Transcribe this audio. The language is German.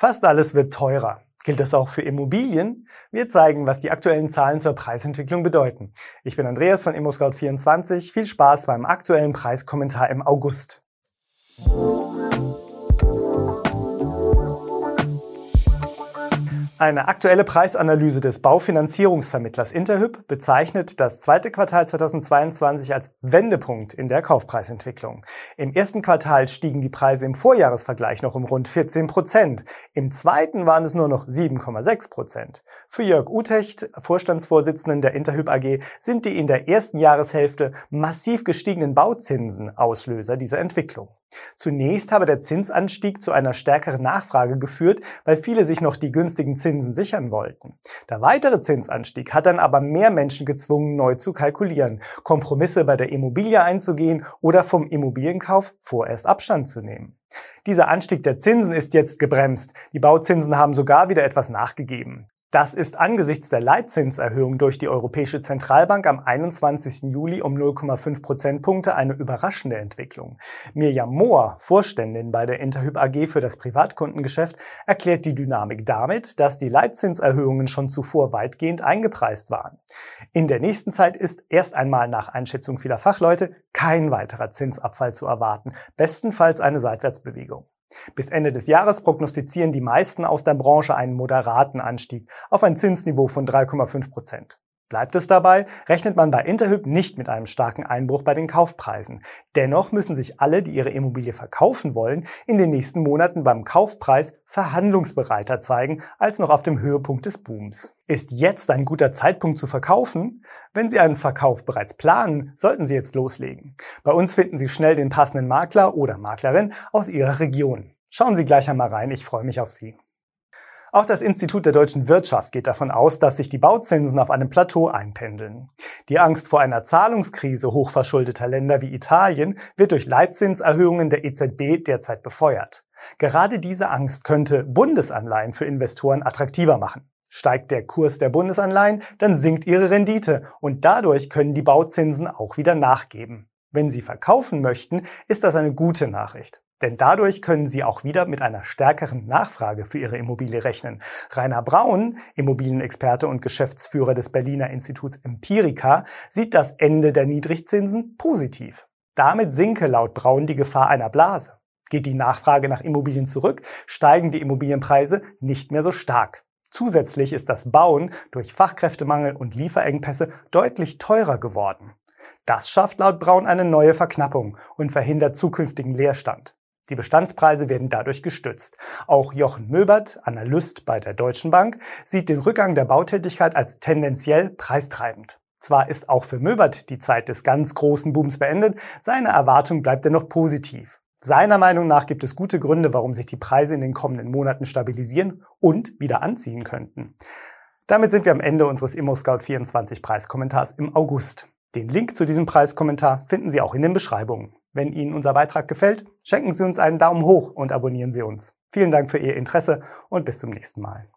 Fast alles wird teurer. Gilt das auch für Immobilien? Wir zeigen, was die aktuellen Zahlen zur Preisentwicklung bedeuten. Ich bin Andreas von ImmoScout24. Viel Spaß beim aktuellen Preiskommentar im August. Eine aktuelle Preisanalyse des Baufinanzierungsvermittlers Interhyp bezeichnet das zweite Quartal 2022 als Wendepunkt in der Kaufpreisentwicklung. Im ersten Quartal stiegen die Preise im Vorjahresvergleich noch um rund 14 Prozent. Im zweiten waren es nur noch 7,6 Prozent. Für Jörg Utecht, Vorstandsvorsitzenden der Interhyp AG, sind die in der ersten Jahreshälfte massiv gestiegenen Bauzinsen Auslöser dieser Entwicklung. Zunächst habe der Zinsanstieg zu einer stärkeren Nachfrage geführt, weil viele sich noch die günstigen Zinsen sichern wollten. Der weitere Zinsanstieg hat dann aber mehr Menschen gezwungen, neu zu kalkulieren, Kompromisse bei der Immobilie einzugehen oder vom Immobilienkauf vorerst Abstand zu nehmen. Dieser Anstieg der Zinsen ist jetzt gebremst. Die Bauzinsen haben sogar wieder etwas nachgegeben. Das ist angesichts der Leitzinserhöhung durch die Europäische Zentralbank am 21. Juli um 0,5 Prozentpunkte eine überraschende Entwicklung. Mirjam Mohr, Vorständin bei der Interhyp AG für das Privatkundengeschäft, erklärt die Dynamik damit, dass die Leitzinserhöhungen schon zuvor weitgehend eingepreist waren. In der nächsten Zeit ist erst einmal nach Einschätzung vieler Fachleute kein weiterer Zinsabfall zu erwarten, bestenfalls eine Seitwärtsbewegung. Bis Ende des Jahres prognostizieren die meisten aus der Branche einen moderaten Anstieg auf ein Zinsniveau von 3,5 Prozent. Bleibt es dabei, rechnet man bei Interhyp nicht mit einem starken Einbruch bei den Kaufpreisen. Dennoch müssen sich alle, die ihre Immobilie verkaufen wollen, in den nächsten Monaten beim Kaufpreis verhandlungsbereiter zeigen als noch auf dem Höhepunkt des Booms. Ist jetzt ein guter Zeitpunkt zu verkaufen? Wenn Sie einen Verkauf bereits planen, sollten Sie jetzt loslegen. Bei uns finden Sie schnell den passenden Makler oder Maklerin aus Ihrer Region. Schauen Sie gleich einmal rein, ich freue mich auf Sie. Auch das Institut der deutschen Wirtschaft geht davon aus, dass sich die Bauzinsen auf einem Plateau einpendeln. Die Angst vor einer Zahlungskrise hochverschuldeter Länder wie Italien wird durch Leitzinserhöhungen der EZB derzeit befeuert. Gerade diese Angst könnte Bundesanleihen für Investoren attraktiver machen. Steigt der Kurs der Bundesanleihen, dann sinkt ihre Rendite und dadurch können die Bauzinsen auch wieder nachgeben. Wenn Sie verkaufen möchten, ist das eine gute Nachricht. Denn dadurch können Sie auch wieder mit einer stärkeren Nachfrage für Ihre Immobilie rechnen. Rainer Braun, Immobilienexperte und Geschäftsführer des Berliner Instituts Empirica, sieht das Ende der Niedrigzinsen positiv. Damit sinke laut Braun die Gefahr einer Blase. Geht die Nachfrage nach Immobilien zurück, steigen die Immobilienpreise nicht mehr so stark. Zusätzlich ist das Bauen durch Fachkräftemangel und Lieferengpässe deutlich teurer geworden. Das schafft laut Braun eine neue Verknappung und verhindert zukünftigen Leerstand. Die Bestandspreise werden dadurch gestützt. Auch Jochen Möbert, Analyst bei der Deutschen Bank, sieht den Rückgang der Bautätigkeit als tendenziell preistreibend. Zwar ist auch für Möbert die Zeit des ganz großen Booms beendet, seine Erwartung bleibt dennoch positiv. Seiner Meinung nach gibt es gute Gründe, warum sich die Preise in den kommenden Monaten stabilisieren und wieder anziehen könnten. Damit sind wir am Ende unseres ImmoScout24 Preiskommentars im August. Den Link zu diesem Preiskommentar finden Sie auch in den Beschreibungen. Wenn Ihnen unser Beitrag gefällt, schenken Sie uns einen Daumen hoch und abonnieren Sie uns. Vielen Dank für Ihr Interesse und bis zum nächsten Mal.